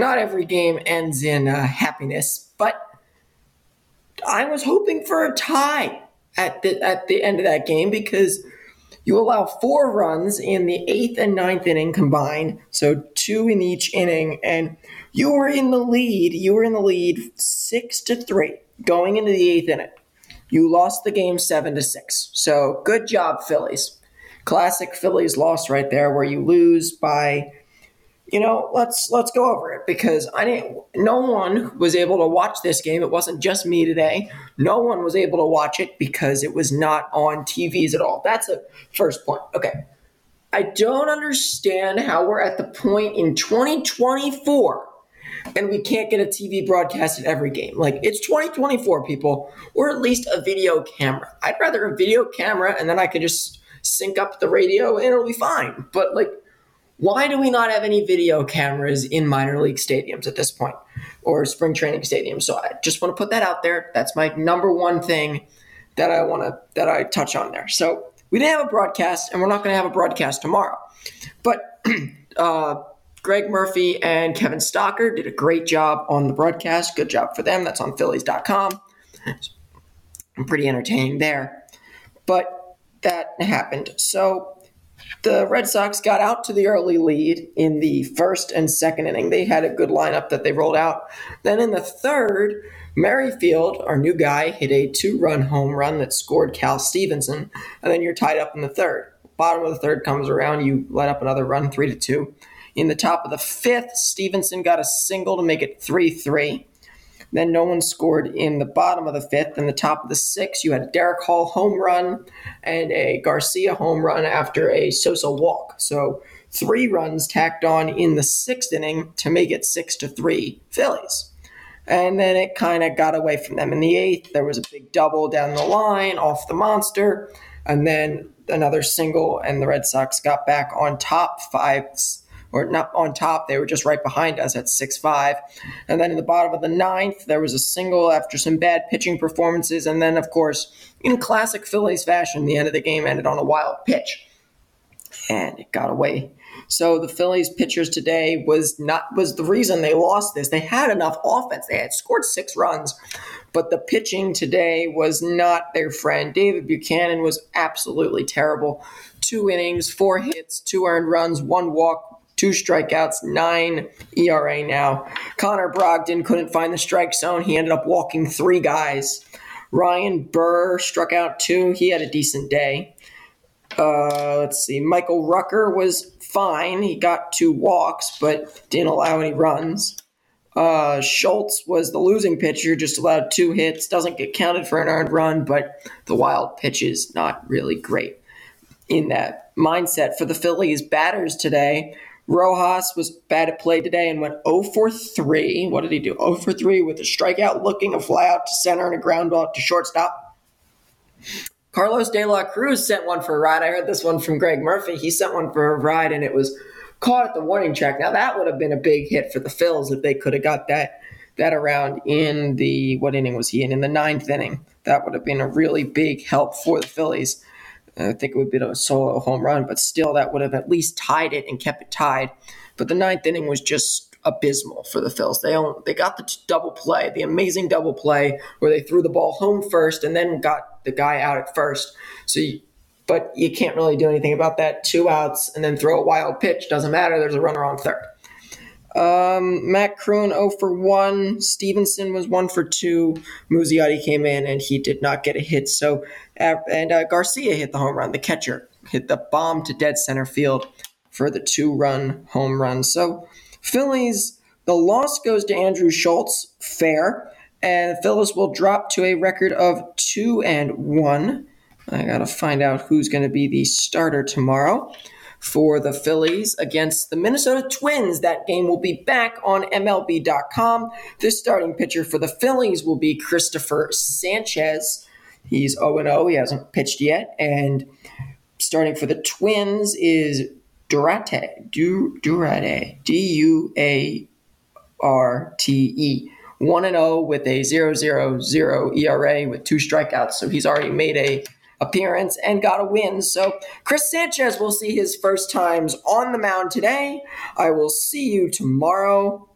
not every game ends in uh, happiness, but I was hoping for a tie at the at the end of that game because you allow four runs in the eighth and ninth inning combined, so two in each inning, and you were in the lead. You were in the lead six to three going into the eighth inning. You lost the game seven to six. So good job, Phillies. Classic Phillies loss right there, where you lose by you know, let's let's go over it because I didn't. No one was able to watch this game. It wasn't just me today. No one was able to watch it because it was not on TVs at all. That's a first point. Okay, I don't understand how we're at the point in 2024 and we can't get a TV broadcast at every game. Like it's 2024, people, or at least a video camera. I'd rather a video camera and then I could just sync up the radio and it'll be fine. But like why do we not have any video cameras in minor league stadiums at this point or spring training stadiums? So I just want to put that out there. That's my number one thing that I want to that I touch on there. So we didn't have a broadcast, and we're not going to have a broadcast tomorrow. But uh, Greg Murphy and Kevin Stocker did a great job on the broadcast. Good job for them. That's on Phillies.com. I'm pretty entertaining there. But that happened. So the Red Sox got out to the early lead in the first and second inning. They had a good lineup that they rolled out. Then in the third, Merrifield, our new guy, hit a two run home run that scored Cal Stevenson, and then you're tied up in the third. Bottom of the third comes around, you let up another run, three to two. In the top of the fifth, Stevenson got a single to make it 3 3. Then no one scored in the bottom of the fifth. In the top of the sixth, you had a Darick Hall home run and a Garcia home run after a Sosa walk. So three runs tacked on in the sixth inning to make it six to three Phillies. And then it kind of got away from them. In the eighth, there was a big double down the line off the monster, and then another single, and the Red Sox got back on top five or not on top. They were just right behind us at 6 5. And then in the bottom of the ninth, there was a single after some bad pitching performances. And then, of course, in classic Phillies fashion, the end of the game ended on a wild pitch. And it got away. So the Phillies pitchers today was not was the reason they lost this. They had enough offense. They had scored six runs, but the pitching today was not their friend. David Buchanan was absolutely terrible. Two innings, four hits, two earned runs, one walk, two strikeouts, nine ERA now. Connor Brogdon couldn't find the strike zone. He ended up walking three guys. Ryan Burr struck out two. He had a decent day. Uh, let's see. Michael Rucker was fine. He got two walks, but didn't allow any runs. Uh, Schultz was the losing pitcher, just allowed two hits. Doesn't get counted for an earned run, but the wild pitch is not really great in that mindset for the Phillies batters today. Rojas was bad at play today and went 0 for 3. What did he do? 0 for 3 with a strikeout, looking a fly out to center and a ground ball to shortstop. Carlos De La Cruz sent one for a ride. I heard this one from Greg Murphy. He sent one for a ride and it was caught at the warning track. Now that would have been a big hit for the Phils if they could have got that that around in the what inning was he in? In the ninth inning. That would have been a really big help for the Phillies. I think it would be a solo home run, but still, that would have at least tied it and kept it tied. But the ninth inning was just abysmal for the Phils. They own, they got the double play, the amazing double play where they threw the ball home first and then got the guy out at first. So, you, but you can't really do anything about that. Two outs and then throw a wild pitch doesn't matter. There's a runner on third. Um, Matt Kroon 0 for 1. Stevenson was 1 for 2. Muzziotti came in and he did not get a hit. So, and uh, Garcia hit the home run. The catcher hit the bomb to dead center field for the two run home run. So, Phillies, the loss goes to Andrew Schultz, fair. And Phillies will drop to a record of 2 and 1. I got to find out who's going to be the starter tomorrow for the Phillies against the Minnesota Twins. That game will be back on MLB.com. This starting pitcher for the Phillies will be Christopher Sanchez. He's 0 0. He hasn't pitched yet. And starting for the Twins is Durate. Du, Durate. D U A R T E. 1 0 with a 0 0 0 ERA with two strikeouts. So he's already made a appearance and got a win. So Chris Sanchez will see his first times on the mound today. I will see you tomorrow.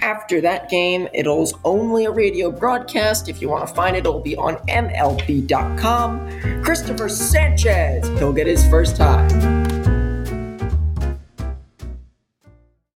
after that game, it'll only a radio broadcast. If you want to find it, it'll be on MLB.com. Christopher Sanchez, he'll get his first time.